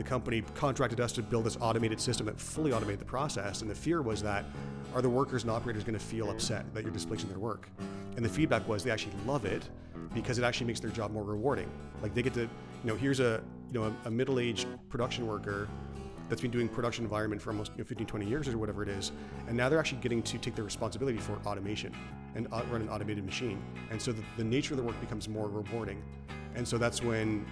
the company contracted us to build this automated system that fully automated the process. And the fear was that are the workers and operators going to feel upset that you're displacing their work? And the feedback was they actually love it because it actually makes their job more rewarding. Like they get to, you know, here's a, you know, a, a middle-aged production worker that's been doing production environment for almost you know, 15, 20 years or whatever it is. And now they're actually getting to take the responsibility for automation and uh, run an automated machine. And so the, the nature of the work becomes more rewarding. And so that's when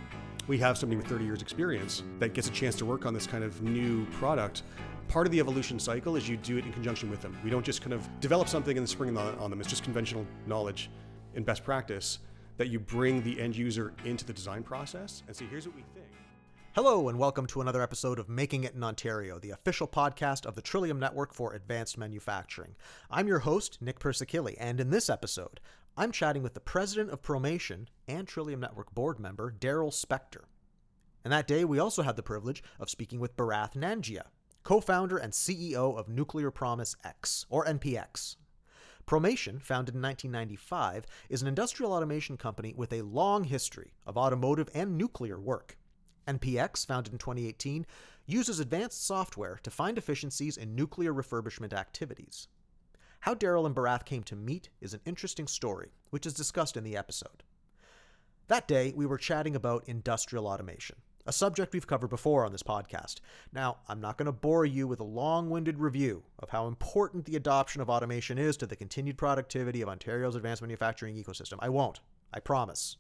we have somebody with 30 years experience that gets a chance to work on this kind of new product part of the evolution cycle is you do it in conjunction with them. We don't just kind of develop something and then spring on, them. It's just conventional knowledge and best practice that you bring the end user into the design process and say, here's what we think. Hello, and welcome to another episode of Making It in Ontario, the official podcast of the Trillium Network for Advanced Manufacturing. I'm your host, Nick Persicilli, and in this episode, I'm chatting with the president of Promation and Trillium Network board member, Daryl Spector. And that day, we also had the privilege of speaking with Bharath Nangia, co founder and CEO of Nuclear Promise X, or NPX. Promation, founded in 1995, is an industrial automation company with a long history of automotive and nuclear work. NPX, founded in 2018, uses advanced software to find efficiencies in nuclear refurbishment activities. How Daryl and Bharath came to meet is an interesting story, which is discussed in the episode. That day, we were chatting about industrial automation a subject we've covered before on this podcast. Now, I'm not going to bore you with a long winded review of how important the adoption of automation is to the continued productivity of Ontario's advanced manufacturing ecosystem. I won't. I promise.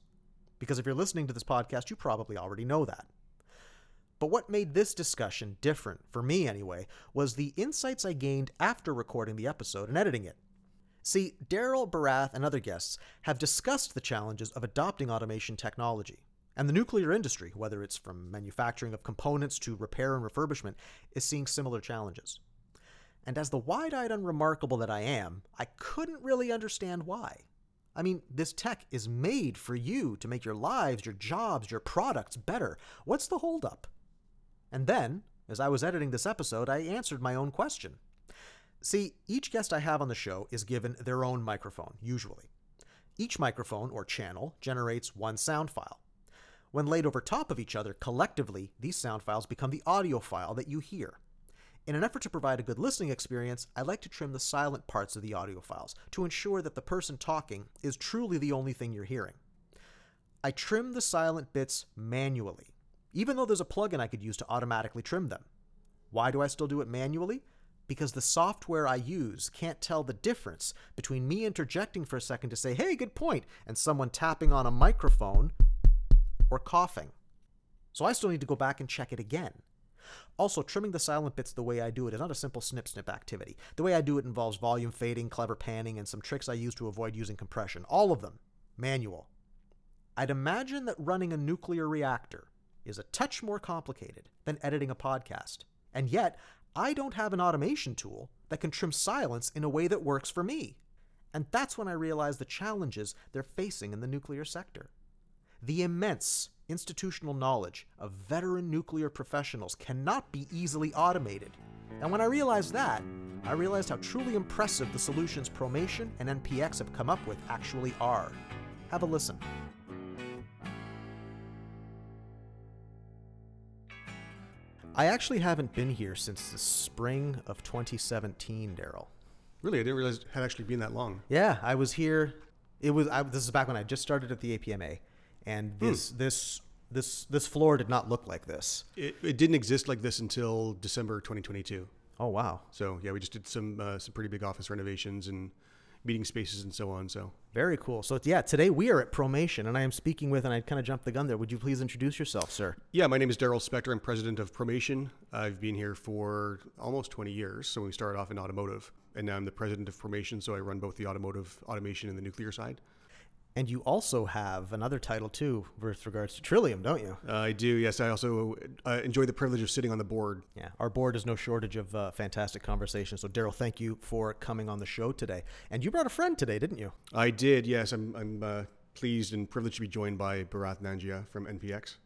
Because if you're listening to this podcast, you probably already know that. But what made this discussion different, for me anyway, was the insights I gained after recording the episode and editing it. See, Daryl, Bharath, and other guests have discussed the challenges of adopting automation technology. And the nuclear industry, whether it's from manufacturing of components to repair and refurbishment, is seeing similar challenges. And as the wide eyed unremarkable that I am, I couldn't really understand why. I mean, this tech is made for you to make your lives, your jobs, your products better. What's the holdup? And then, as I was editing this episode, I answered my own question. See, each guest I have on the show is given their own microphone, usually. Each microphone or channel generates one sound file. When laid over top of each other, collectively, these sound files become the audio file that you hear. In an effort to provide a good listening experience, I like to trim the silent parts of the audio files to ensure that the person talking is truly the only thing you're hearing. I trim the silent bits manually, even though there's a plugin I could use to automatically trim them. Why do I still do it manually? Because the software I use can't tell the difference between me interjecting for a second to say, hey, good point, and someone tapping on a microphone or coughing. So I still need to go back and check it again. Also, trimming the silent bits the way I do it is not a simple snip snip activity. The way I do it involves volume fading, clever panning, and some tricks I use to avoid using compression. All of them manual. I'd imagine that running a nuclear reactor is a touch more complicated than editing a podcast. And yet, I don't have an automation tool that can trim silence in a way that works for me. And that's when I realized the challenges they're facing in the nuclear sector. The immense institutional knowledge of veteran nuclear professionals cannot be easily automated. And when I realized that, I realized how truly impressive the solutions Promation and NPX have come up with actually are. Have a listen. I actually haven't been here since the spring of 2017, Daryl. Really, I didn't realize it had actually been that long. Yeah, I was here. It was. I, this is back when I just started at the APMA, and Hmm. this this this this floor did not look like this. It, it didn't exist like this until December 2022. Oh wow, So yeah, we just did some uh, some pretty big office renovations and meeting spaces and so on. So very cool. So yeah, today we are at Promation, and I am speaking with, and I kind of jumped the gun there. Would you please introduce yourself, sir? yeah, my name is Daryl Spector. I'm president of Promation. I've been here for almost 20 years. So we started off in automotive, and now I'm the president of Promation. So I run both the automotive automation and the nuclear side. And you also have another title too, with regards to Trillium, don't you? Uh, I do. Yes, I also uh, enjoy the privilege of sitting on the board. Yeah, our board is no shortage of uh, fantastic conversations. So Daryl, thank you for coming on the show today. And you brought a friend today, didn't you? I did. Yes, I'm. I'm uh, pleased and privileged to be joined by Bharath Nangia from NPX.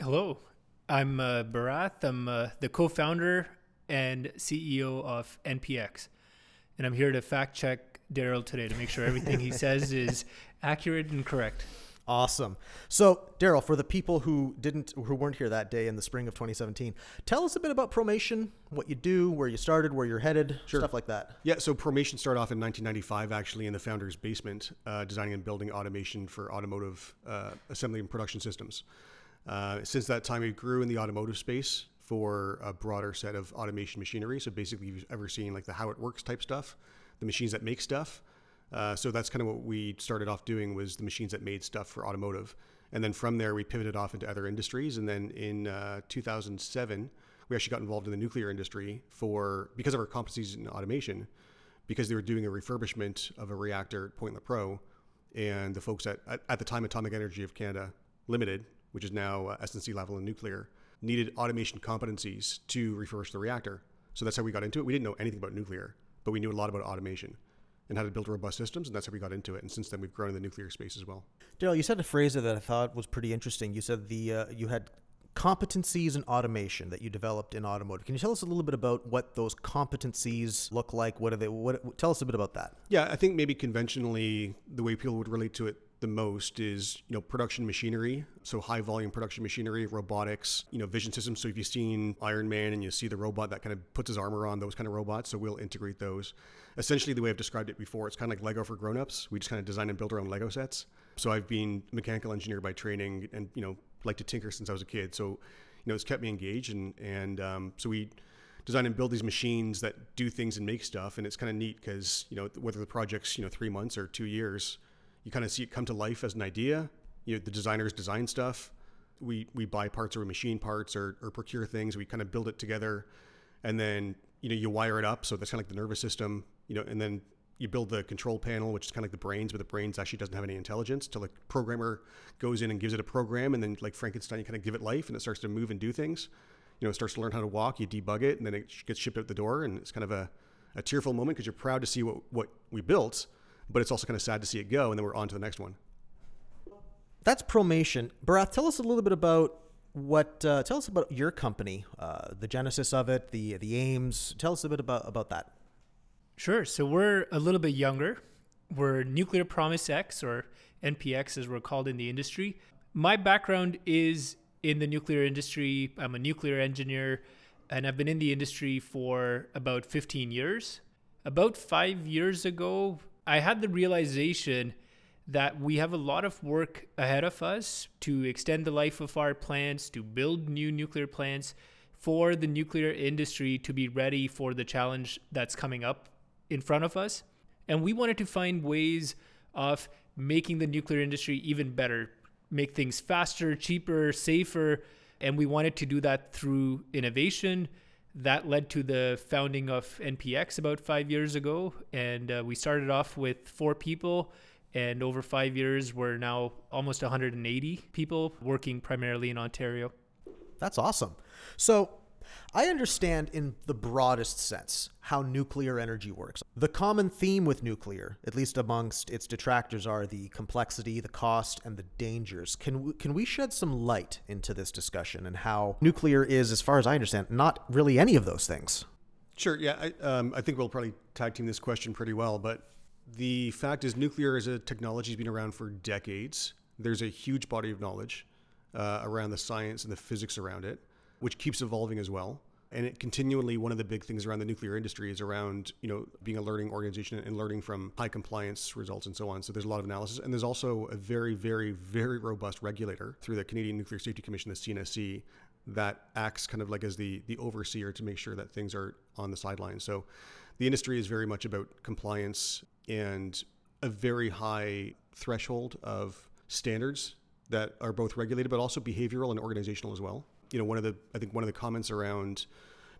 Hello, I'm uh, Bharath. I'm uh, the co founder and CEO of NPX. And I'm here to fact check Daryl today to make sure everything he says is accurate and correct. Awesome. So, Daryl, for the people who didn't, who weren't here that day in the spring of 2017, tell us a bit about Promation, what you do, where you started, where you're headed, stuff like that. Yeah, so Promation started off in 1995, actually, in the founder's basement, uh, designing and building automation for automotive uh, assembly and production systems. Uh, since that time, we grew in the automotive space for a broader set of automation machinery. So basically, you've ever seen like the how it works type stuff, the machines that make stuff. Uh, so that's kind of what we started off doing was the machines that made stuff for automotive. And then from there, we pivoted off into other industries. And then in uh, 2007, we actually got involved in the nuclear industry for because of our competencies in automation, because they were doing a refurbishment of a reactor at Point Lepreau, and the folks at, at, the time Atomic Energy of Canada Limited, which is now uh, SNC-Lavalin Nuclear, needed automation competencies to refurbish the reactor. So that's how we got into it. We didn't know anything about nuclear, but we knew a lot about automation and how to build robust systems, and that's how we got into it. And since then, we've grown in the nuclear space as well. Daryl, you said a phrase that I thought was pretty interesting. You said the uh, you had competencies in automation that you developed in automotive. Can you tell us a little bit about what those competencies look like? What are they? What tell us a bit about that? Yeah, I think maybe conventionally the way people would relate to it the most is you know production machinery. So high volume production machinery robotics you know vision systems. So if you've seen iron man and you see the robot that kind of puts his armor on those kind of robots. So we'll integrate those. Essentially the way i've described it before it's kind of like lego for grown-ups. We just kind of design and build our own lego sets. So i've been mechanical engineer by training and you know like to tinker since i was a kid. So you know it's kept me engaged and and um, so we design and build these machines that do things and make stuff. And it's kind of neat because you know whether the project's you know three months or two years you kind of see it come to life as an idea. You know, the designers design stuff. We we buy parts or we machine parts or, or procure things. We kind of build it together, and then you know you wire it up. So that's kind of like the nervous system. You know, and then you build the control panel, which is kind of like the brains, but the brains actually doesn't have any intelligence. Till the programmer goes in and gives it a program, and then like Frankenstein, you kind of give it life, and it starts to move and do things. You know, it starts to learn how to walk. You debug it, and then it gets shipped out the door, and it's kind of a, a tearful moment because you're proud to see what what we built but it's also kind of sad to see it go, and then we're on to the next one. That's Promation. Bharath, tell us a little bit about what. Uh, tell us about your company, uh, the genesis of it, the the aims. Tell us a bit about about that. Sure. So we're a little bit younger. We're Nuclear Promise X, or NPX as we're called in the industry. My background is in the nuclear industry. I'm a nuclear engineer, and I've been in the industry for about 15 years. About five years ago, I had the realization that we have a lot of work ahead of us to extend the life of our plants, to build new nuclear plants for the nuclear industry to be ready for the challenge that's coming up in front of us. And we wanted to find ways of making the nuclear industry even better, make things faster, cheaper, safer. And we wanted to do that through innovation, that led to the founding of NPX about five years ago. And uh, we started off with four people. And over five years, we're now almost 180 people working primarily in Ontario. That's awesome. So, I understand in the broadest sense how nuclear energy works. The common theme with nuclear, at least amongst its detractors, are the complexity, the cost, and the dangers. Can we, can we shed some light into this discussion and how nuclear is, as far as I understand, not really any of those things? Sure. Yeah, I, um, I think we'll probably tag team this question pretty well. But the fact is, nuclear as a technology has been around for decades. There's a huge body of knowledge uh, around the science and the physics around it which keeps evolving as well. And it continually one of the big things around the nuclear industry is around you know being a learning organization and learning from high compliance results and so on. So there's a lot of analysis, and there's also a very very very robust regulator through the Canadian Nuclear Safety Commission, the CNSC, that acts kind of like as the the overseer to make sure that things are on the sidelines. So the industry is very much about compliance and a very high threshold of standards that are both regulated but also behavioral and organizational as well you know, one of the I think one of the comments around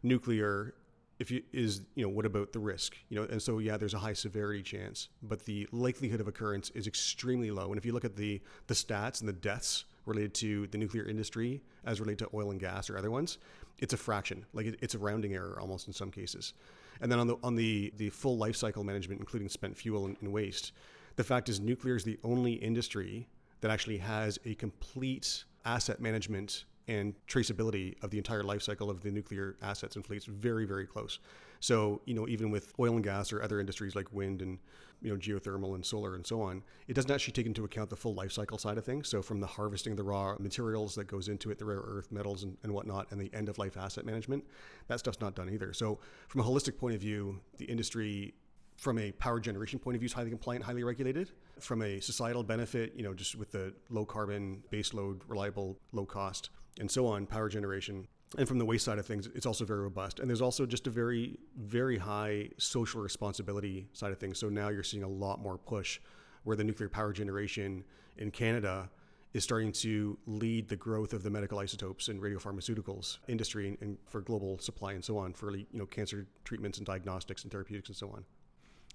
nuclear if you is you know what about the risk? You know and so yeah there's a high severity chance but the likelihood of occurrence is extremely low. And if you look at the the stats and the deaths related to the nuclear industry as related to oil and gas or other ones it's a fraction. Like it, it's a rounding error almost in some cases. And then on the on the the full life cycle management including spent fuel and, and waste the fact is nuclear is the only industry that actually has a complete asset management and traceability of the entire life cycle of the nuclear assets and fleets very, very close. So, you know, even with oil and gas or other industries like wind and, you know, geothermal and solar and so on, it doesn't actually take into account the full life cycle side of things. So from the harvesting of the raw materials that goes into it, the rare earth metals and, and whatnot, and the end of life asset management, that stuff's not done either. So from a holistic point of view, the industry from a power generation point of view is highly compliant, highly regulated. From a societal benefit, you know, just with the low carbon, base load, reliable, low cost, and so on, power generation. And from the waste side of things, it's also very robust. And there's also just a very, very high social responsibility side of things. So now you're seeing a lot more push where the nuclear power generation in Canada is starting to lead the growth of the medical isotopes and radiopharmaceuticals industry and, and for global supply and so on for you know cancer treatments and diagnostics and therapeutics and so on.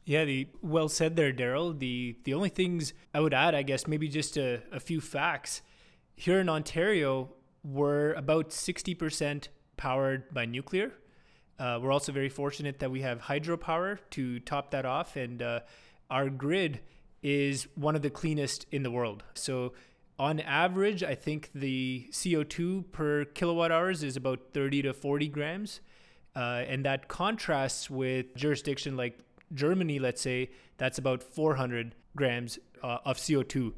Yeah, the well said there, Daryl. The the only things I would add, I guess, maybe just a, a few facts. Here in Ontario, we're about sixty percent powered by nuclear. Uh, we're also very fortunate that we have hydropower to top that off, and uh, our grid is one of the cleanest in the world. So, on average, I think the CO2 per kilowatt hours is about 30 to 40 grams. Uh, and that contrasts with jurisdiction like Germany, let's say, that's about 400 grams uh, of CO2.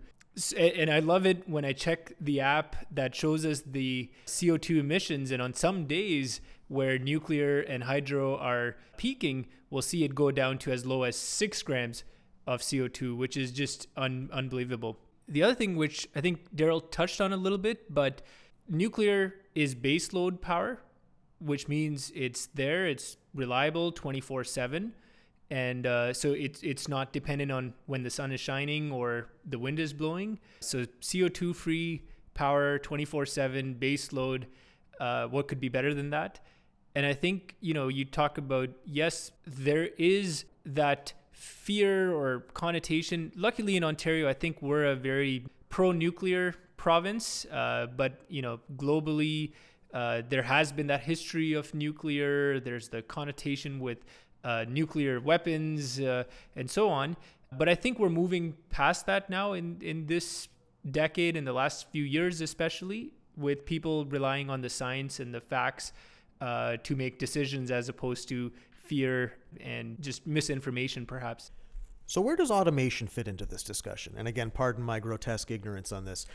And I love it when I check the app that shows us the CO2 emissions. And on some days where nuclear and hydro are peaking, we'll see it go down to as low as six grams of CO2, which is just un- unbelievable. The other thing, which I think Daryl touched on a little bit, but nuclear is baseload power, which means it's there, it's reliable 24 7 and uh, so it's it's not dependent on when the sun is shining or the wind is blowing. So CO2 free power, 24/7 base load. Uh, what could be better than that? And I think you know you talk about yes, there is that fear or connotation. Luckily in Ontario, I think we're a very pro-nuclear province, uh, but you know globally. Uh, there has been that history of nuclear. There's the connotation with uh, nuclear weapons uh, and so on. But I think we're moving past that now in, in this decade, in the last few years, especially with people relying on the science and the facts uh, to make decisions as opposed to fear and just misinformation, perhaps. So, where does automation fit into this discussion? And again, pardon my grotesque ignorance on this.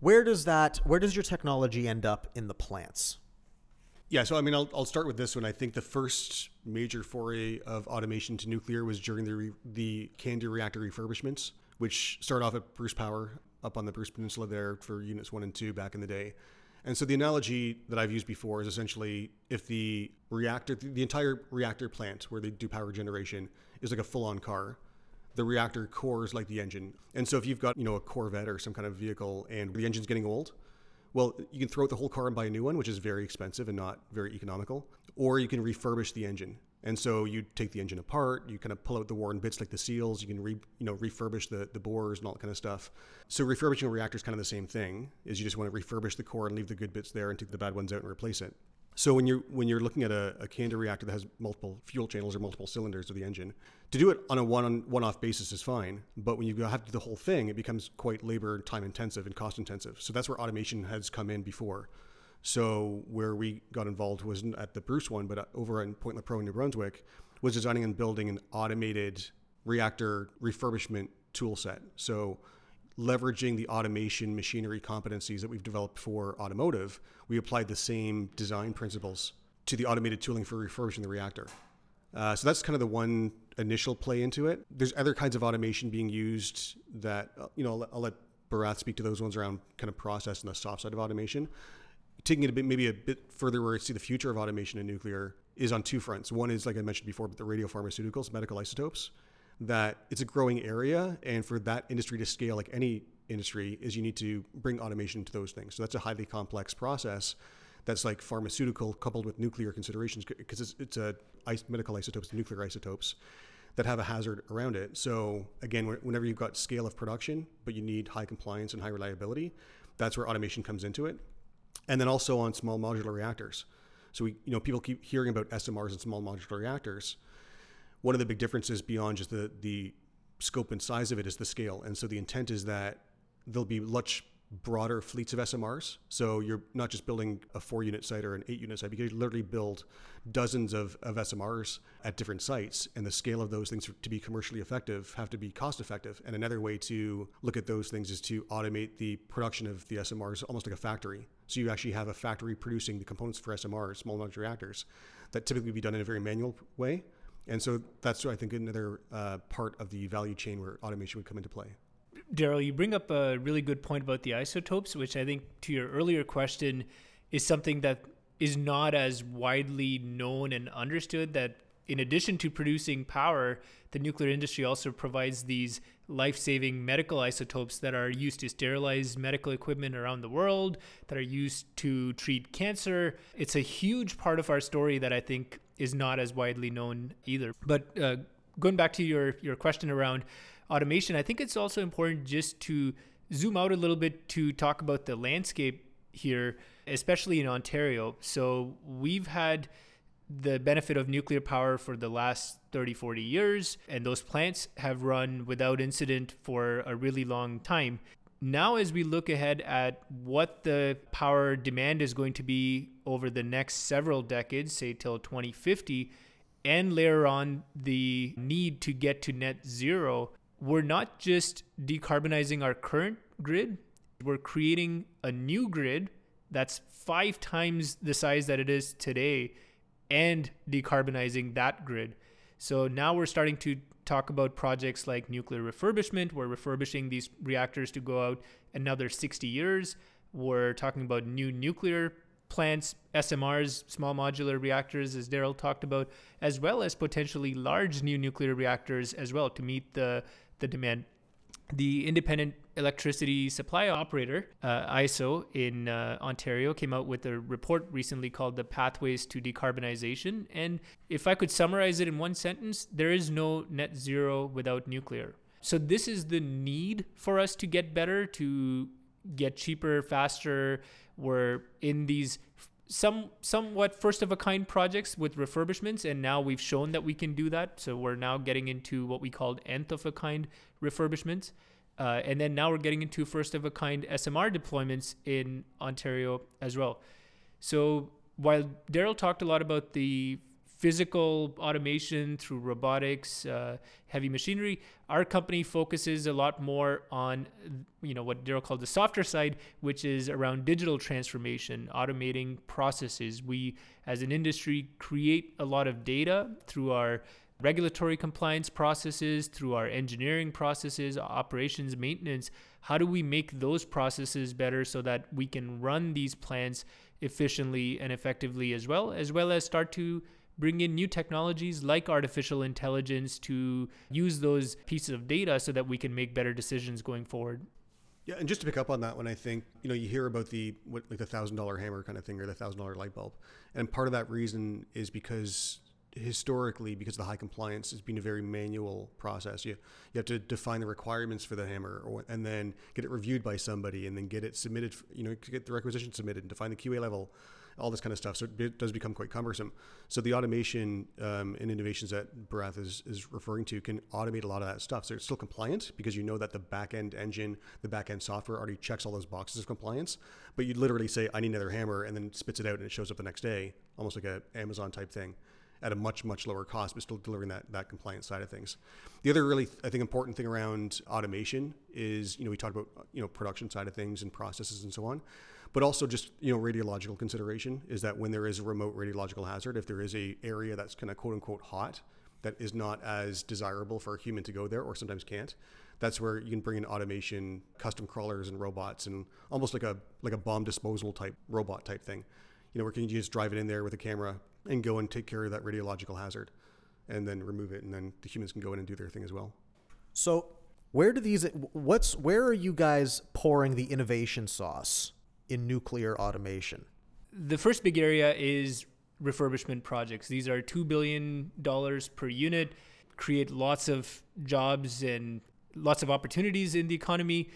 Where does that? Where does your technology end up in the plants? Yeah, so I mean, I'll, I'll start with this one. I think the first major foray of automation to nuclear was during the re- the CANDU reactor refurbishments, which started off at Bruce Power up on the Bruce Peninsula there for units one and two back in the day. And so the analogy that I've used before is essentially if the reactor, the entire reactor plant where they do power generation is like a full-on car, the reactor core is like the engine. And so if you've got, you know, a Corvette or some kind of vehicle and the engine's getting old, well, you can throw out the whole car and buy a new one, which is very expensive and not very economical, or you can refurbish the engine. And so you take the engine apart, you kind of pull out the worn bits like the seals, you can re, you know refurbish the, the bores and all that kind of stuff. So refurbishing a reactor is kind of the same thing, is you just want to refurbish the core and leave the good bits there and take the bad ones out and replace it. So when you're when you're looking at a, a CANDU reactor that has multiple fuel channels or multiple cylinders of the engine, to do it on a one on one off basis is fine. But when you have to do the whole thing, it becomes quite labor time intensive and cost intensive. So that's where automation has come in before. So where we got involved wasn't at the Bruce one, but over in Point Lepreau in New Brunswick, was designing and building an automated reactor refurbishment tool set. So leveraging the automation machinery competencies that we've developed for automotive, we applied the same design principles to the automated tooling for refurbishing the reactor. Uh, so that's kind of the one initial play into it. There's other kinds of automation being used that, uh, you know, I'll, I'll let Bharath speak to those ones around kind of process and the soft side of automation. Taking it a bit, maybe a bit further where I see the future of automation in nuclear is on two fronts. One is, like I mentioned before, but the radiopharmaceuticals, medical isotopes that it's a growing area and for that industry to scale like any industry is you need to bring automation to those things so that's a highly complex process that's like pharmaceutical coupled with nuclear considerations because it's, it's a medical isotopes nuclear isotopes that have a hazard around it. So again whenever you've got scale of production but you need high compliance and high reliability that's where automation comes into it. And then also on small modular reactors. So we you know people keep hearing about smrs and small modular reactors. One of the big differences beyond just the the scope and size of it is the scale. And so the intent is that there'll be much broader fleets of SMRs. So you're not just building a four unit site or an eight unit site, you literally build dozens of, of SMRs at different sites. And the scale of those things to be commercially effective have to be cost effective. And another way to look at those things is to automate the production of the SMRs almost like a factory. So you actually have a factory producing the components for SMRs, small modular reactors, that typically be done in a very manual way. And so that's, I think, another uh, part of the value chain where automation would come into play. Daryl, you bring up a really good point about the isotopes, which I think to your earlier question is something that is not as widely known and understood that in addition to producing power, the nuclear industry also provides these life saving medical isotopes that are used to sterilize medical equipment around the world, that are used to treat cancer. It's a huge part of our story that I think is not as widely known either. But uh, going back to your, your question around automation, I think it's also important just to zoom out a little bit to talk about the landscape here, especially in Ontario. So we've had the benefit of nuclear power for the last 30, 40 years, and those plants have run without incident for a really long time. Now, as we look ahead at what the power demand is going to be over the next several decades, say till 2050, and layer on the need to get to net zero, we're not just decarbonizing our current grid, we're creating a new grid that's five times the size that it is today and decarbonizing that grid. So now we're starting to talk about projects like nuclear refurbishment. We're refurbishing these reactors to go out another 60 years. We're talking about new nuclear plants, SMRs, small modular reactors, as Daryl talked about, as well as potentially large new nuclear reactors as well to meet the the demand. The Independent Electricity Supply Operator, uh, ISO, in uh, Ontario came out with a report recently called The Pathways to Decarbonization. And if I could summarize it in one sentence, there is no net zero without nuclear. So, this is the need for us to get better, to get cheaper, faster. We're in these some somewhat first of a kind projects with refurbishments and now we've shown that we can do that. So we're now getting into what we called nth of a kind refurbishments. Uh, and then now we're getting into first of a kind smr deployments in ontario as well. So while daryl talked a lot about the physical automation through robotics, uh, heavy machinery. Our company focuses a lot more on, you know, what Daryl called the softer side, which is around digital transformation, automating processes. We, as an industry, create a lot of data through our regulatory compliance processes, through our engineering processes, operations, maintenance. How do we make those processes better so that we can run these plants efficiently and effectively as well, as well as start to bring in new technologies like artificial intelligence to use those pieces of data so that we can make better decisions going forward. Yeah, and just to pick up on that one, I think you know you hear about the what like the thousand dollar hammer kind of thing or the thousand dollar light bulb, and part of that reason is because historically, because the high compliance has been a very manual process. You you have to define the requirements for the hammer, or, and then get it reviewed by somebody, and then get it submitted. You know, get the requisition submitted, and define the QA level, all this kind of stuff. So it does become quite cumbersome. So the automation um, and innovations that Bharath is, is referring to can automate a lot of that stuff. So it's still compliant because you know that the backend engine, the backend software already checks all those boxes of compliance. But you literally say, I need another hammer, and then spits it out and it shows up the next day, almost like a Amazon type thing at a much much lower cost, but still delivering that that compliance side of things. The other really I think important thing around automation is you know we talked about you know production side of things and processes and so on but also just you know radiological consideration is that when there is a remote radiological hazard, if there is a area that's kind of quote unquote hot, that is not as desirable for a human to go there, or sometimes can't. That's where you can bring in automation, custom crawlers, and robots, and almost like a like a bomb disposal type robot type thing. You know, where can you just drive it in there with a camera and go and take care of that radiological hazard, and then remove it, and then the humans can go in and do their thing as well. So, where do these? What's where are you guys pouring the innovation sauce? In nuclear automation? The first big area is refurbishment projects. These are $2 billion per unit, create lots of jobs and lots of opportunities in the economy.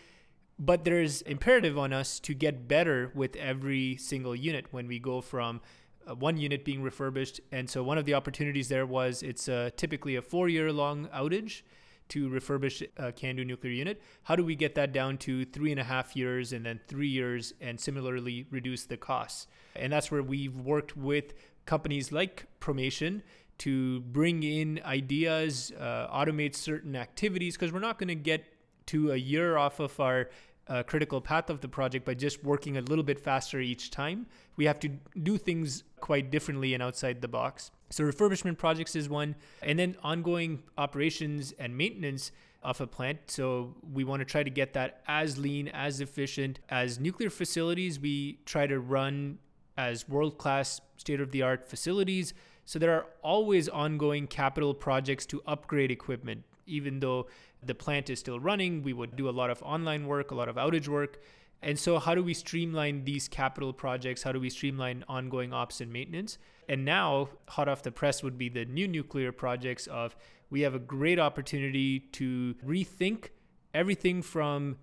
But there's imperative on us to get better with every single unit when we go from uh, one unit being refurbished. And so one of the opportunities there was it's uh, typically a four year long outage to refurbish a CANDU nuclear unit. How do we get that down to three and a half years and then three years and similarly reduce the costs? And that's where we've worked with companies like Promation to bring in ideas, uh, automate certain activities, because we're not going to get to a year off of our uh, critical path of the project by just working a little bit faster each time. We have to do things quite differently and outside the box. So, refurbishment projects is one, and then ongoing operations and maintenance of a plant. So, we want to try to get that as lean, as efficient. As nuclear facilities, we try to run as world class, state of the art facilities. So, there are always ongoing capital projects to upgrade equipment, even though the plant is still running. We would do a lot of online work, a lot of outage work. And so, how do we streamline these capital projects? How do we streamline ongoing ops and maintenance? And now, hot off the press would be the new nuclear projects of we have a great opportunity to rethink everything from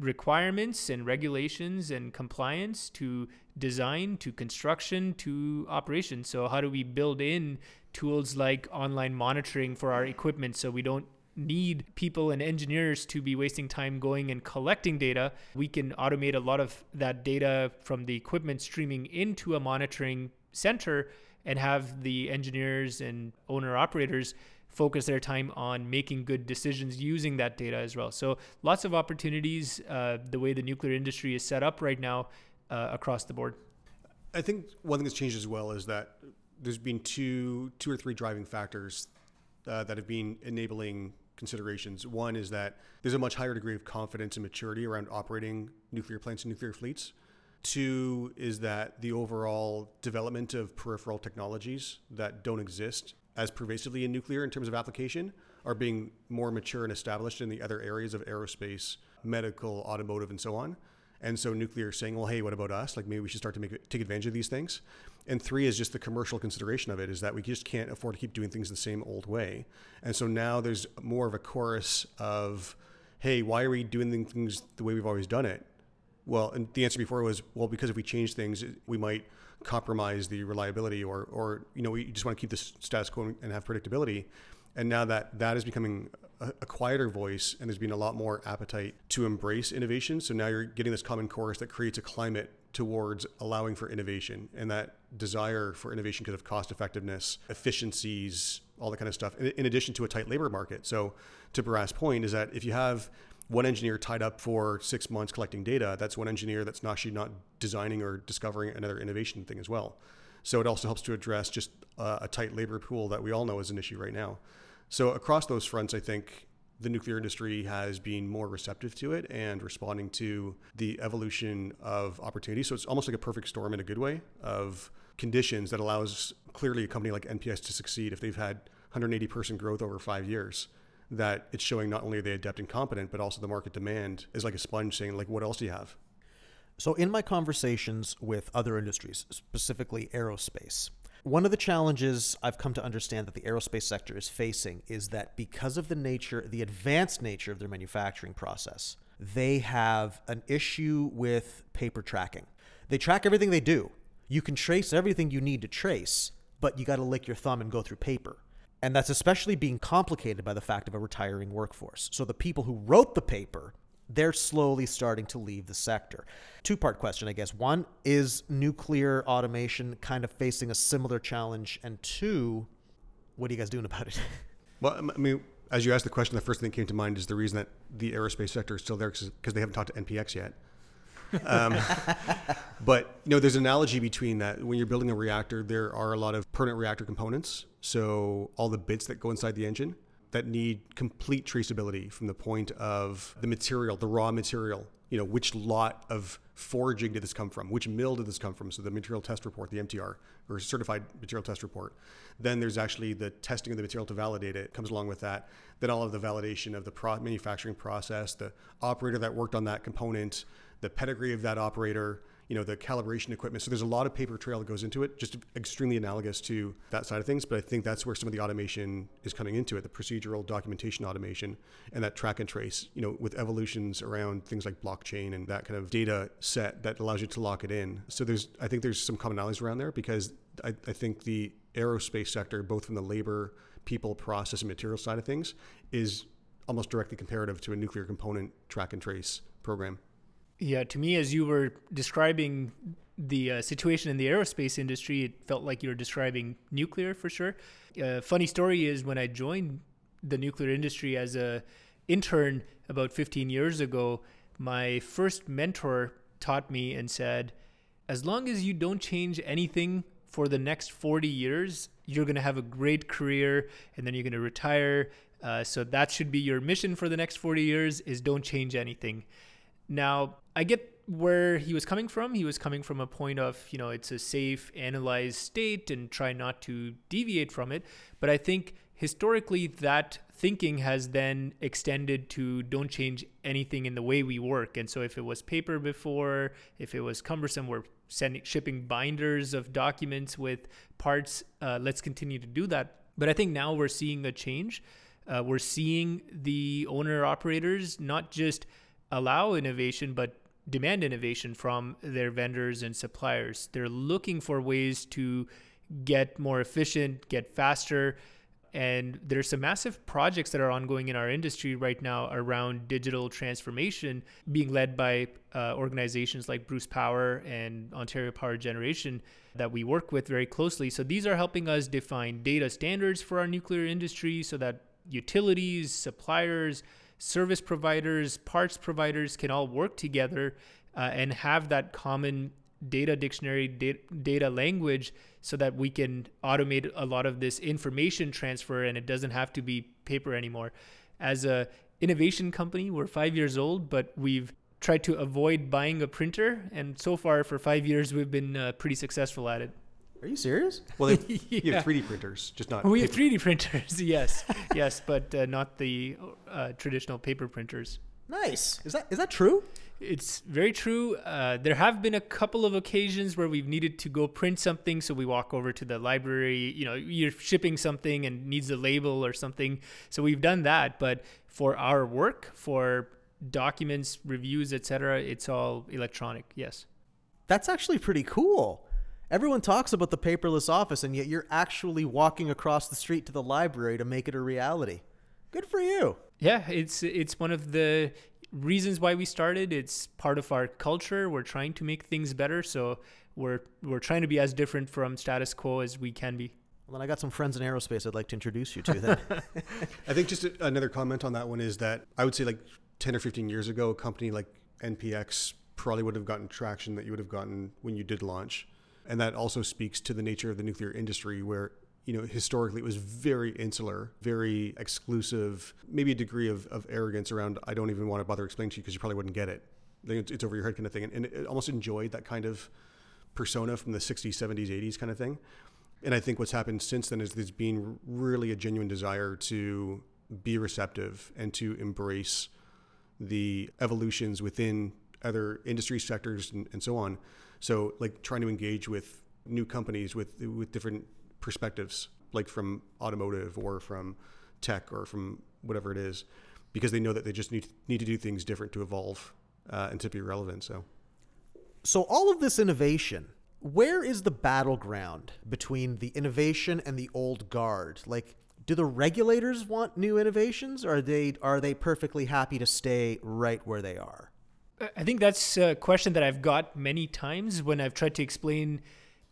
requirements and regulations and compliance to design to construction to operations. So, how do we build in tools like online monitoring for our equipment so we don't need people and engineers to be wasting time going and collecting data. We can automate a lot of that data from the equipment streaming into a monitoring center and have the engineers and owner operators focus their time on making good decisions using that data as well. So lots of opportunities uh, the way the nuclear industry is set up right now uh, across the board. I think one thing that's changed as well is that there's been two two or three driving factors uh, that have been enabling considerations. One is that there's a much higher degree of confidence and maturity around operating nuclear plants and nuclear fleets. Two is that the overall development of peripheral technologies that don't exist as pervasively in nuclear in terms of application are being more mature and established in the other areas of aerospace, medical, automotive, and so on. And so nuclear saying, well, hey, what about us? Like maybe we should start to make take advantage of these things. And three is just the commercial consideration of it is that we just can't afford to keep doing things the same old way. And so now there's more of a chorus of, hey, why are we doing things the way we've always done it? Well, and the answer before was, well, because if we change things, we might compromise the reliability or, or you know, we just want to keep the status quo and have predictability. And now that that is becoming a, a, quieter voice and there's been a lot more appetite to embrace innovation. So now you're getting this common chorus that creates a climate towards allowing for innovation and that desire for innovation because of cost effectiveness, efficiencies, all that kind of stuff, in, addition to a tight labor market. So, to Bharath's point, is that if you have one engineer tied up for six months collecting data, that's one engineer that's actually not designing or discovering another innovation thing as well. So it also helps to address just a tight labor pool that we all know is an issue right now. So across those fronts, I think the nuclear industry has been more receptive to it and responding to the evolution of opportunity. So it's almost like a perfect storm in a good way of conditions that allows clearly a company like NPX to succeed if they've had 180 person growth over five years. That it's showing not only are they adept and competent, but also the market demand is like a sponge saying, like, what else do you have? So, in my conversations with other industries, specifically aerospace, one of the challenges I've come to understand that the aerospace sector is facing is that because of the nature, the advanced nature of their manufacturing process, they have an issue with paper tracking. They track everything they do. You can trace everything you need to trace, but you got to lick your thumb and go through paper. And that's especially being complicated by the fact of a retiring workforce. So the people who wrote the paper they're slowly starting to leave the sector. Two part question, I guess. One, is nuclear automation kind of facing a similar challenge? And two, what are you guys doing about it? Well, I mean, as you asked the question, the first thing that came to mind is the reason that the aerospace sector is still there because they haven't talked to NPX yet. Um, but you know, there's an analogy between that. When you're building a reactor, there are a lot of permanent reactor components. So all the bits that go inside the engine that need complete traceability from the point of the material, the raw material. You know, which lot of forging did this come from? Which mill did this come from? So the material test report, the MTR, or certified material test report. Then there's actually the testing of the material to validate it comes along with that. Then all of the validation of the pro- manufacturing process, the operator that worked on that component, the pedigree of that operator, you know the calibration equipment so there's a lot of paper trail that goes into it just extremely analogous to that side of things but i think that's where some of the automation is coming into it the procedural documentation automation and that track and trace you know with evolutions around things like blockchain and that kind of data set that allows you to lock it in so there's i think there's some commonalities around there because i, I think the aerospace sector both from the labor people process and material side of things is almost directly comparative to a nuclear component track and trace program. Yeah, to me, as you were describing the uh, situation in the aerospace industry, it felt like you were describing nuclear for sure. Uh, funny story is when I joined the nuclear industry as a intern about 15 years ago, my first mentor taught me and said, as long as you don't change anything for the next 40 years, you're going to have a great career and then you're going to retire. Uh, so that should be your mission for the next 40 years is don't change anything. Now, I get where he was coming from. He was coming from a point of, you know, it's a safe, analyzed state and try not to deviate from it. But I think historically that thinking has then extended to don't change anything in the way we work. And so if it was paper before, if it was cumbersome, we're sending shipping binders of documents with parts. Uh, let's continue to do that. But I think now we're seeing a change. Uh, we're seeing the owner operators not just allow innovation, but demand innovation from their vendors and suppliers. They're looking for ways to get more efficient, get faster, and there's some massive projects that are ongoing in our industry right now around digital transformation being led by uh, organizations like Bruce Power and Ontario Power Generation that we work with very closely. So these are helping us define data standards for our nuclear industry so that utilities, suppliers, service providers, parts providers can all work together uh, and have that common data dictionary, data, data language, so that we can automate a lot of this information transfer and it doesn't have to be paper anymore. As a innovation company, we're five years old, but we've tried to avoid buying a printer, and so far for five years we've been uh, pretty successful at it. Are you serious? Well, they, yeah. you have 3D printers, just not. We have 3D printers, yes, yes, but uh, not the uh, traditional paper printers. Nice. Is that is that true? It's very true. Uh, there have been a couple of occasions where we've needed to go print something, so we walk over to the library. You know, you're shipping something and needs a label or something, so we've done that. But for our work, for documents, reviews, etc., it's all electronic. Yes. That's actually pretty cool. Everyone talks about the paperless office, and yet you're actually walking across the street to the library to make it a reality. Good for you. Yeah, it's it's one of the reasons why we started. It's part of our culture. We're trying to make things better, so we're we're trying to be as different from status quo as we can be. Well, then I got some friends in aerospace I'd like to introduce you to. Then I think just a, another comment on that one is that I would say like ten or fifteen years ago, a company like NPX probably would have gotten traction that you would have gotten when you did launch, and that also speaks to the nature of the nuclear industry where you know, historically it was very insular, very exclusive, maybe a degree of, of arrogance around, I don't even want to bother explaining to you because you probably wouldn't get it. It's, over your head kind of thing. And, and it almost enjoyed that kind of persona from the 60s, 70s, 80s kind of thing. And I think what's happened since then is there's been really a genuine desire to be receptive and to embrace the evolutions within other industry sectors and, and so on. So, like trying to engage with new companies with with different perspectives, like from automotive or from tech or from whatever it is, because they know that they just need need to do things different to evolve uh, and to be relevant. So, so all of this innovation, where is the battleground between the innovation and the old guard? Like, do the regulators want new innovations, or are they are they perfectly happy to stay right where they are? I think that's a question that I've got many times when I've tried to explain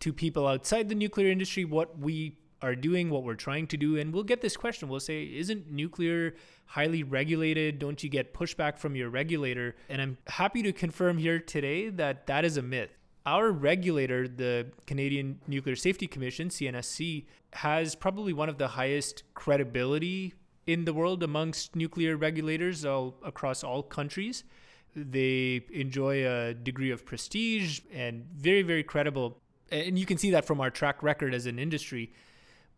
to people outside the nuclear industry what we are doing, what we're trying to do. And we'll get this question. We'll say, Isn't nuclear highly regulated? Don't you get pushback from your regulator? And I'm happy to confirm here today that that is a myth. Our regulator, the Canadian Nuclear Safety Commission, CNSC, has probably one of the highest credibility in the world amongst nuclear regulators all across all countries. They enjoy a degree of prestige and very, very credible and you can see that from our track record as an industry.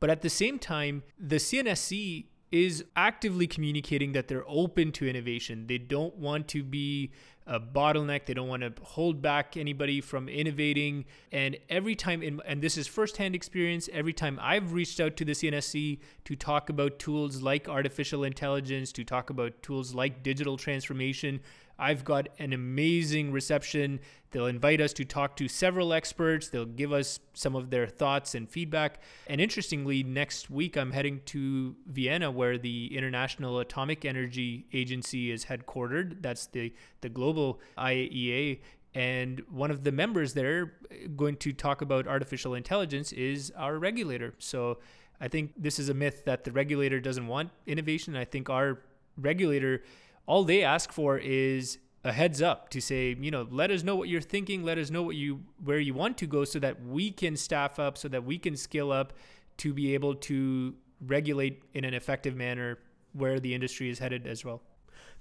But at the same time, the CNSC is actively communicating that they're open to innovation. They don't want to be a bottleneck. They don't want to hold back anybody from innovating. And every time, in, and this is firsthand experience, every time I've reached out to the CNSC to talk about tools like artificial intelligence, to talk about tools like digital transformation, I've got an amazing reception. They'll invite us to talk to several experts. They'll give us some of their thoughts and feedback. And interestingly, next week I'm heading to Vienna, where the International Atomic Energy Agency is headquartered. That's the, the global IAEA. And one of the members there uh, going to talk about artificial intelligence is our regulator. So I think this is a myth that the regulator doesn't want innovation. I think our regulator, all they ask for is a heads up to say, you know, let us know what you're thinking, let us know what you where you want to go so that we can staff up, so that we can scale up to be able to regulate in an effective manner where the industry is headed as well.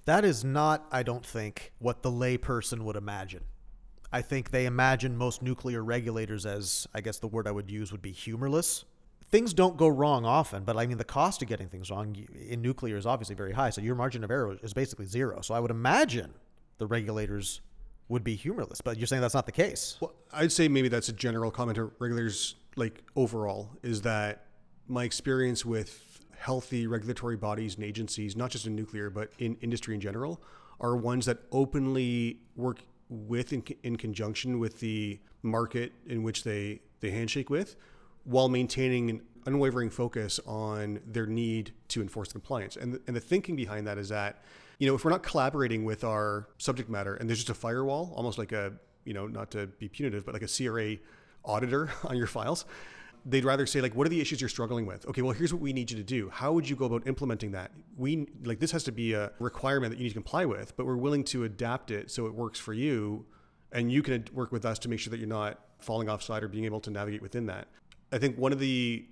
That is not, I don't think, what the layperson would imagine. I think they imagine most nuclear regulators as, I guess the word I would use would be humorless. Things don't go wrong often, but I mean, the cost of getting things wrong in nuclear is obviously very high. So your margin of error is basically zero. So I would imagine the regulators would be humorless, but you're saying that's not the case. Well, I'd say maybe that's a general comment to regulators, like overall, is that my experience with healthy regulatory bodies and agencies, not just in nuclear, but in industry in general, are ones that openly work with in, in conjunction with the market in which they, they handshake with while maintaining an unwavering focus on their need to enforce compliance. And the, and the thinking behind that is that, you know, if we're not collaborating with our subject matter and there's just a firewall, almost like a, you know, not to be punitive, but like a CRA auditor on your files, they'd rather say like what are the issues you're struggling with? Okay well here's what we need you to do. How would you go about implementing that? We like this has to be a requirement that you need to comply with but we're willing to adapt it so it works for you and you can work with us to make sure that you're not falling offside or being able to navigate within that i think one of the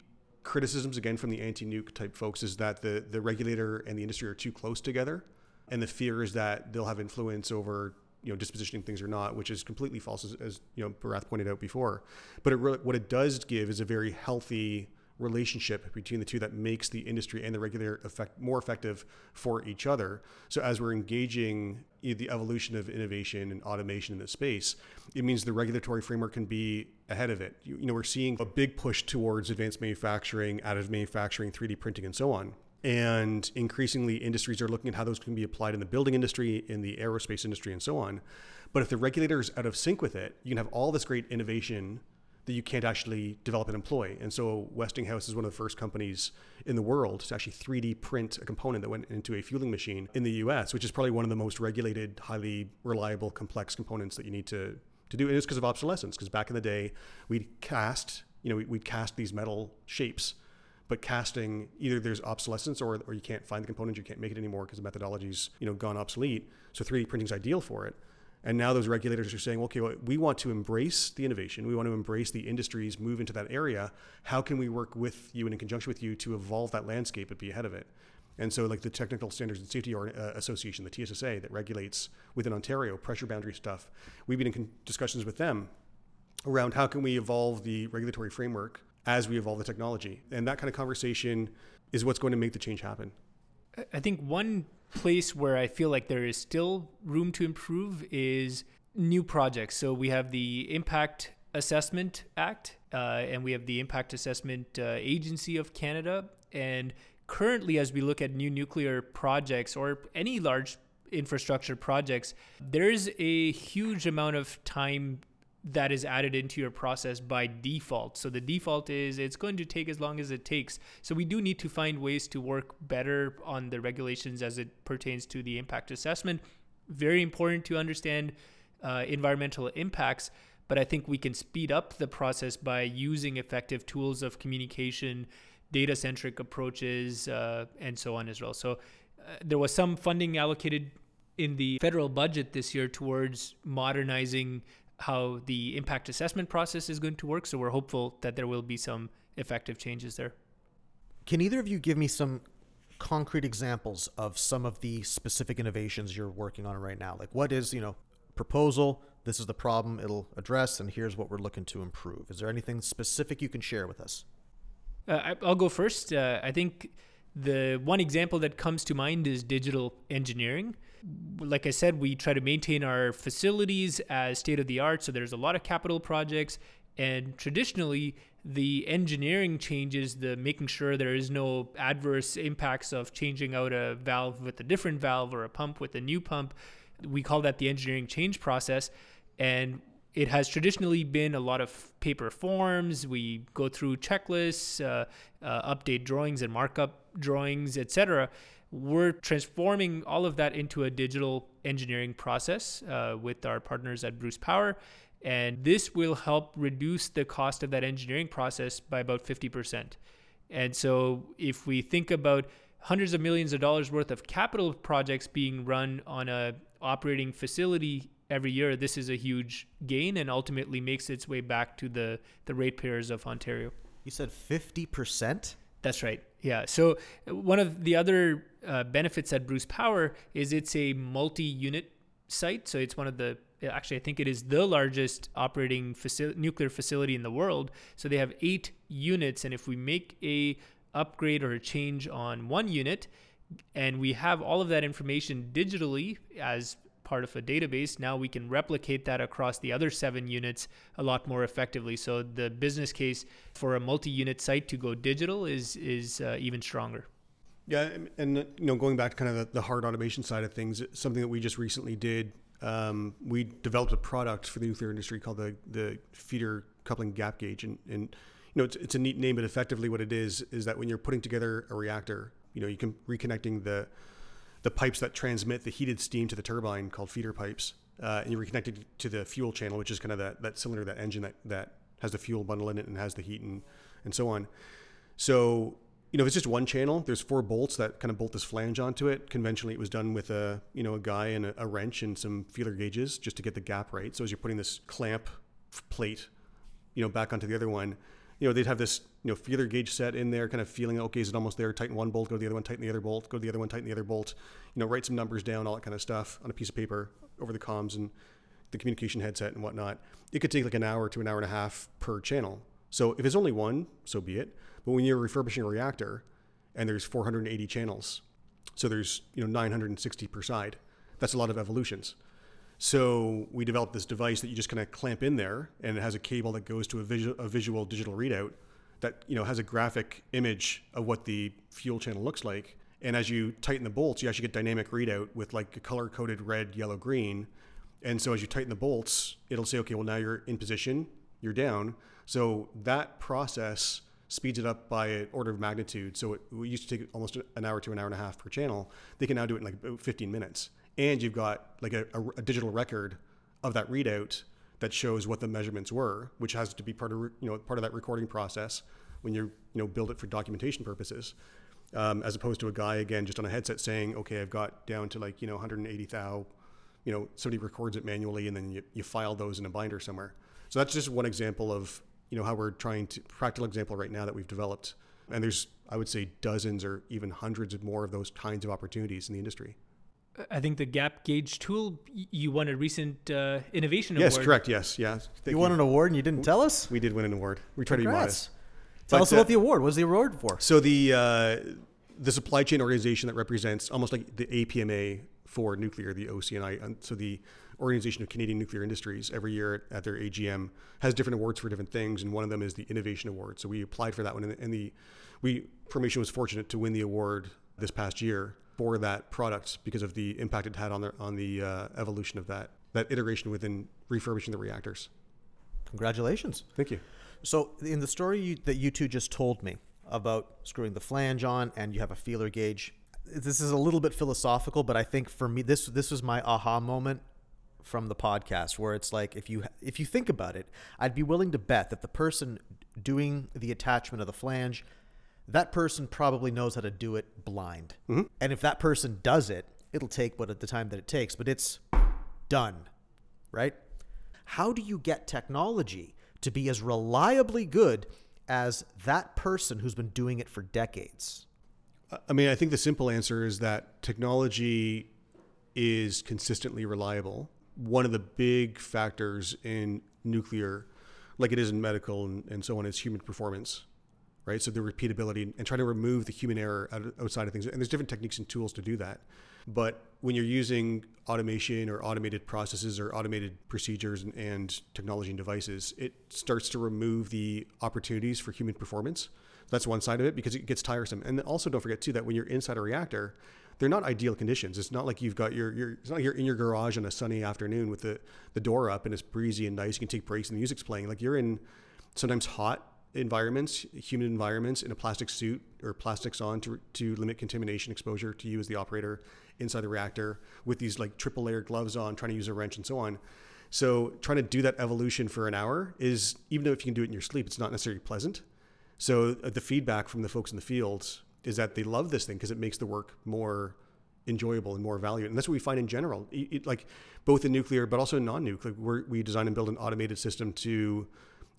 criticisms again from the anti-nuke type folks is that the the regulator and the industry are too close together and the fear is that they'll have influence over you know dispositioning things or not, which is completely false, as, as you know Bharath pointed out before. But it really, what it does give is a very healthy relationship between the two that makes the industry and the regulator effect more effective for each other. So as we're engaging the evolution of innovation and automation in this space, it means the regulatory framework can be ahead of it. You, you know, we're seeing a big push towards advanced manufacturing, additive manufacturing, 3D printing, and so on. And increasingly, industries are looking at how those can be applied in the building industry, in the aerospace industry, and so on. But if the regulator is out of sync with it, you can have all this great innovation that you can't actually develop an employee. And so Westinghouse is one of the first companies in the world to actually 3D print a component that went into a fueling machine in the US, which is probably one of the most regulated, highly reliable, complex components that you need to, to do. And it's because of obsolescence, because back in the day, we'd cast, you know, we'd cast these metal shapes but casting either there's obsolescence or, or you can't find the components, you can't make it anymore because the methodology's you know gone obsolete. So 3D printing is ideal for it. And now those regulators are saying, okay, well, we want to embrace the innovation. We want to embrace the industries, move into that area. How can we work with you and in conjunction with you to evolve that landscape and be ahead of it? And so, like the Technical Standards and Safety uh, Association, the TSSA, that regulates within Ontario pressure boundary stuff, we've been in discussions with them around how can we evolve the regulatory framework as we evolve the technology. And that kind of conversation is what's going to make the change happen. I think one place where I feel like there is still room to improve is new projects. So we have the Impact Assessment Act, uh, and we have the Impact Assessment uh, Agency of Canada. And currently, as we look at new nuclear projects or any large infrastructure projects, there's a huge amount of time that is added into your process by default. So the default is it's going to take as long as it takes. So we do need to find ways to work better on the regulations as it pertains to the impact assessment. Very important to understand uh, environmental impacts, but I think we can speed up the process by using effective tools of communication, data centric approaches, uh, and so on as well. So uh, there was some funding allocated in the federal budget this year towards modernizing how the impact assessment process is going to work. So we're hopeful that there will be some effective changes there. Can either of you give me some concrete examples of some of the specific innovations you're working on right now? Like what is, you know, proposal, this is the problem it'll address, and here's what we're looking to improve. Is there anything specific you can share with us? Uh, I'll go first. Uh, I think the one example that comes to mind is digital engineering like I said, we try to maintain our facilities as state of the art. So there's a lot of capital projects. And traditionally, the engineering changes, the making sure there is no adverse impacts of changing out a valve with a different valve or a pump with a new pump. We call that the engineering change process. And it has traditionally been a lot of paper forms. We go through checklists, uh, uh, update drawings and markup drawings, etc. We're transforming all of that into a digital engineering process uh, with our partners at Bruce Power. And this will help reduce the cost of that engineering process by about 50%. And so if we think about hundreds of millions of dollars worth of capital projects being run on a operating facility every year, this is a huge gain and ultimately makes its way back to the, the ratepayers of Ontario. You said 50%? That's right. Yeah. So one of the other uh, benefits at Bruce Power is it's a multi-unit site. So it's one of the actually I think it is the largest operating faci- nuclear facility in the world. So they have eight units, and if we make a upgrade or a change on one unit, and we have all of that information digitally as part of a database, now we can replicate that across the other seven units a lot more effectively. So the business case for a multi-unit site to go digital is is uh, even stronger. Yeah, and you know, going back to kind of the, the hard automation side of things, something that we just recently did, um, we developed a product for the nuclear industry called the the feeder coupling gap gauge, and, and you know, it's, it's a neat name, but effectively what it is is that when you're putting together a reactor, you know, you can reconnecting the the pipes that transmit the heated steam to the turbine called feeder pipes, uh, and you're reconnected to the fuel channel, which is kind of that, that cylinder, that engine that, that has the fuel bundle in it and has the heat and, and so on. So, you know, if it's just one channel, there's four bolts that kind of bolt this flange onto it. Conventionally, it was done with a, you know, a guy and a, a wrench and some feeler gauges just to get the gap right. So as you're putting this clamp plate, you know, back onto the other one, you know, they'd have this, you know, feeler gauge set in there, kind of feeling, okay, is it almost there? Tighten one bolt, go to the other one, tighten the other bolt, go to the other one, tighten the other bolt, you know, write some numbers down, all that kind of stuff on a piece of paper over the comms and the communication headset and whatnot. It could take like an hour to an hour and a half per channel. So if it's only one, so be it. But when you're refurbishing a reactor and there's 480 channels, so there's, you know, 960 per side, that's a lot of evolutions. So we developed this device that you just kind of clamp in there, and it has a cable that goes to a visual, a visual digital readout that you know has a graphic image of what the fuel channel looks like. And as you tighten the bolts, you actually get dynamic readout with like a color coded red, yellow, green. And so as you tighten the bolts, it'll say, okay, well now you're in position, you're down. So that process speeds it up by an order of magnitude. So it, it used to take almost an hour to an hour and a half per channel. They can now do it in like about 15 minutes and you've got like a, a, a, digital record of that readout that shows what the measurements were, which has to be part of you know part of that recording process when you you know build it for documentation purposes, um, as opposed to a guy again just on a headset saying, okay, I've got down to like you know 180 thou, you know somebody records it manually and then you, you file those in a binder somewhere. So that's just one example of you know how we're trying to practical example right now that we've developed, and there's I would say dozens or even hundreds of more of those kinds of opportunities in the industry. I think the gap gauge tool you won a recent uh, innovation yes, award. Yes, correct. Yes, yeah. you, you won an award and you didn't tell us. We did win an award. We tried Congrats. to be modest. Tell but, us about uh, the award. What's the award for? So the uh, the supply chain organization that represents almost like the APMA for nuclear, the OCNI. So the Organization of Canadian Nuclear Industries every year at their AGM has different awards for different things, and one of them is the Innovation Award. So we applied for that one, and the, and the we Promation was fortunate to win the award this past year for that product because of the impact it had on the on the uh, evolution of that that iteration within refurbishing the reactors. Congratulations! Thank you. So in the story you, that you two just told me about screwing the flange on, and you have a feeler gauge. This is a little bit philosophical, but I think for me, this this was my aha moment from the podcast, where it's like if you if you think about it, I'd be willing to bet that the person doing the attachment of the flange that person probably knows how to do it blind. Mm-hmm. And if that person does it, it'll take what at the time that it takes, but it's done, right? How do you get technology to be as reliably good as that person who's been doing it for decades? I mean, I think the simple answer is that technology is consistently reliable. One of the big factors in nuclear, like it is in medical and, and so on, is human performance right? So the repeatability and try to remove the human error outside of things. And there's different techniques and tools to do that. But when you're using automation or automated processes or automated procedures and, and technology and devices, it starts to remove the opportunities for human performance. That's one side of it because it gets tiresome. And also don't forget too that when you're inside a reactor, they're not ideal conditions. It's not like you've got your, your it's not like you're in your garage on a sunny afternoon with the, the door up and it's breezy and nice. You can take breaks and the music's playing. Like you're in sometimes hot environments, humid environments in a plastic suit or plastics on to, to limit contamination exposure to you as the operator inside the reactor with these like triple layer gloves on, trying to use a wrench and so on. So trying to do that evolution for an hour is, even though if you can do it in your sleep, it's not necessarily pleasant. So uh, the feedback from the folks in the fields is that they love this thing because it makes the work more enjoyable and more valuable. And that's what we find in general, it, it, like both in nuclear, but also non-nuclear. we design and build an automated system to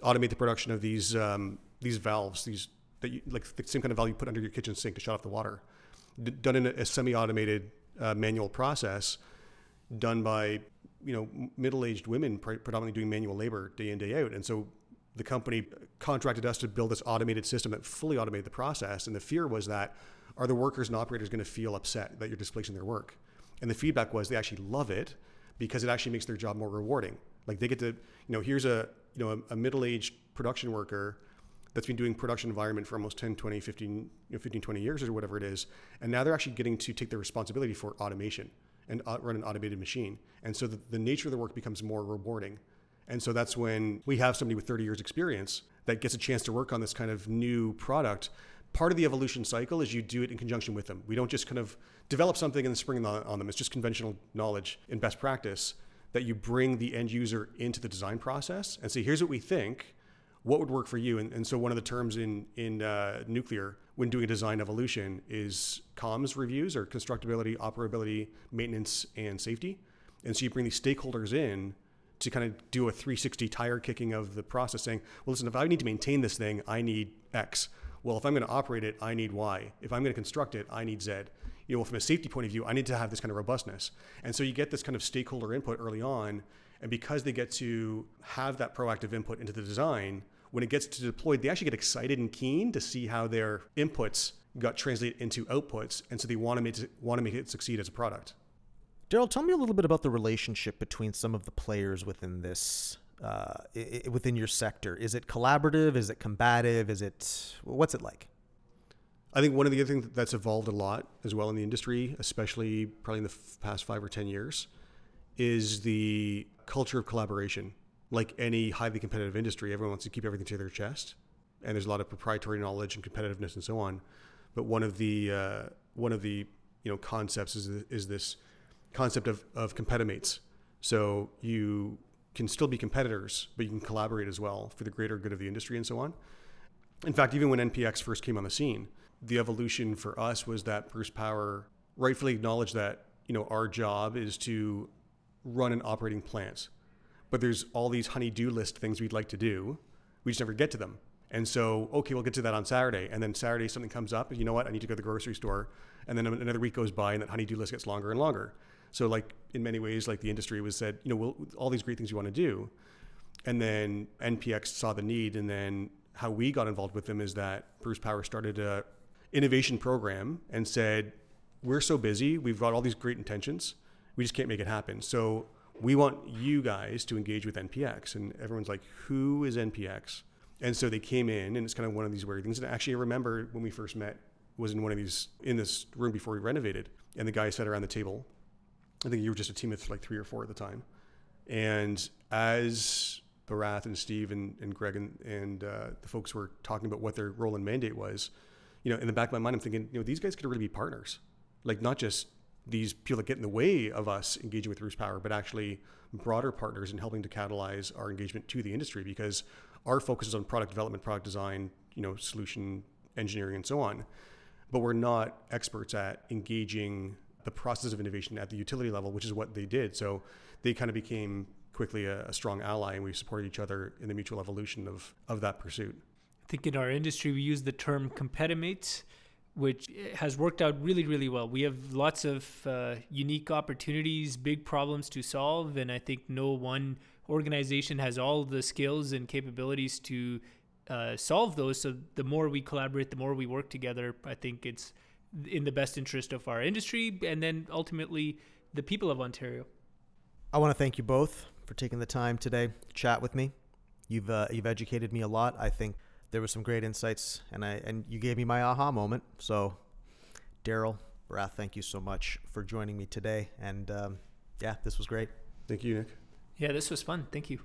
automate the production of these um, these valves, these that you, like the same kind of valve you put under your kitchen sink to shut off the water, D- done in a, a semi-automated uh, manual process, done by you know middle-aged women pre- predominantly doing manual labor day in day out, and so the company contracted us to build this automated system that fully automated the process. And the fear was that are the workers and operators going to feel upset that you're displacing their work? And the feedback was they actually love it because it actually makes their job more rewarding. Like they get to, you know, here's a, you know, a, a middle-aged production worker that's been doing production environment for almost 10, 20, 15, you know, 15, 20 years or whatever it is. And now they're actually getting to take the responsibility for automation and uh, run an automated machine. And so the, the nature of the work becomes more rewarding. And so that's when we have somebody with 30 years experience that gets a chance to work on this kind of new product. Part of the evolution cycle is you do it in conjunction with them. We don't just kind of develop something and then spring on them. It's just conventional knowledge and best practice that you bring the end user into the design process and say, here's what we think, what would work for you? And, and so one of the terms in, in uh, nuclear when doing a design evolution is comms reviews or constructability, operability, maintenance, and safety. And so you bring these stakeholders in to kind of do a 360 tire kicking of the process saying, well, listen, if I need to maintain this thing, I need X. Well, if I'm going to operate it, I need Y. If I'm going to construct it, I need Z you know, from a safety point of view, I need to have this kind of robustness. And so you get this kind of stakeholder input early on. And because they get to have that proactive input into the design, when it gets to deployed, they actually get excited and keen to see how their inputs got translated into outputs. And so they want to make it, want to make it succeed as a product. Darryl, tell me a little bit about the relationship between some of the players within this uh, within your sector. Is it collaborative? Is it combative? Is it what's it like? I think one of the other things that's evolved a lot as well in the industry, especially probably in the f- past five or 10 years, is the culture of collaboration. Like any highly competitive industry, everyone wants to keep everything to their chest. And there's a lot of proprietary knowledge and competitiveness and so on. But one of the, uh, one of the you know, concepts is, is this concept of, of competimates. So you can still be competitors, but you can collaborate as well for the greater good of the industry and so on. In fact, even when NPX first came on the scene, the evolution for us was that Bruce Power rightfully acknowledged that you know our job is to run an operating plant, but there's all these honey-do list things we'd like to do. We just never get to them. And so, okay, we'll get to that on Saturday. And then Saturday, something comes up, and you know what? I need to go to the grocery store. And then another week goes by, and that honey-do list gets longer and longer. So, like in many ways, like the industry was said, you know, we'll, all these great things you want to do, and then NPX saw the need, and then how we got involved with them is that Bruce Power started a innovation program and said, We're so busy, we've got all these great intentions, we just can't make it happen. So we want you guys to engage with NPX. And everyone's like, Who is NPX? And so they came in, and it's kind of one of these weird things. And actually, I remember when we first met, was in one of these in this room before we renovated, and the guy sat around the table. I think you were just a team of like three or four at the time. And as Bharath and Steve and, and Greg and, and uh, the folks were talking about what their role and mandate was, you know, in the back of my mind, I'm thinking, you know, these guys could really be partners, like not just these people that get in the way of us engaging with Bruce Power, but actually broader partners in helping to catalyze our engagement to the industry because our focus is on product development, product design, you know, solution engineering, and so on. But we're not experts at engaging the process of innovation at the utility level, which is what they did. So they kind of became quickly a, a strong ally, and we supported each other in the mutual evolution of of that pursuit think in our industry we use the term competimates, which has worked out really, really well. We have lots of uh, unique opportunities, big problems to solve, and I think no one organization has all the skills and capabilities to uh, solve those. So the more we collaborate, the more we work together, I think it's in the best interest of our industry and then ultimately the people of Ontario. I want to thank you both for taking the time today to chat with me. You've uh, you've educated me a lot. I think there were some great insights, and I and you gave me my aha moment. So, Darryl, Bharath, thank you so much for joining me today. And um, yeah, this was great. Thank you, Nick. Yeah, this was fun. Thank you.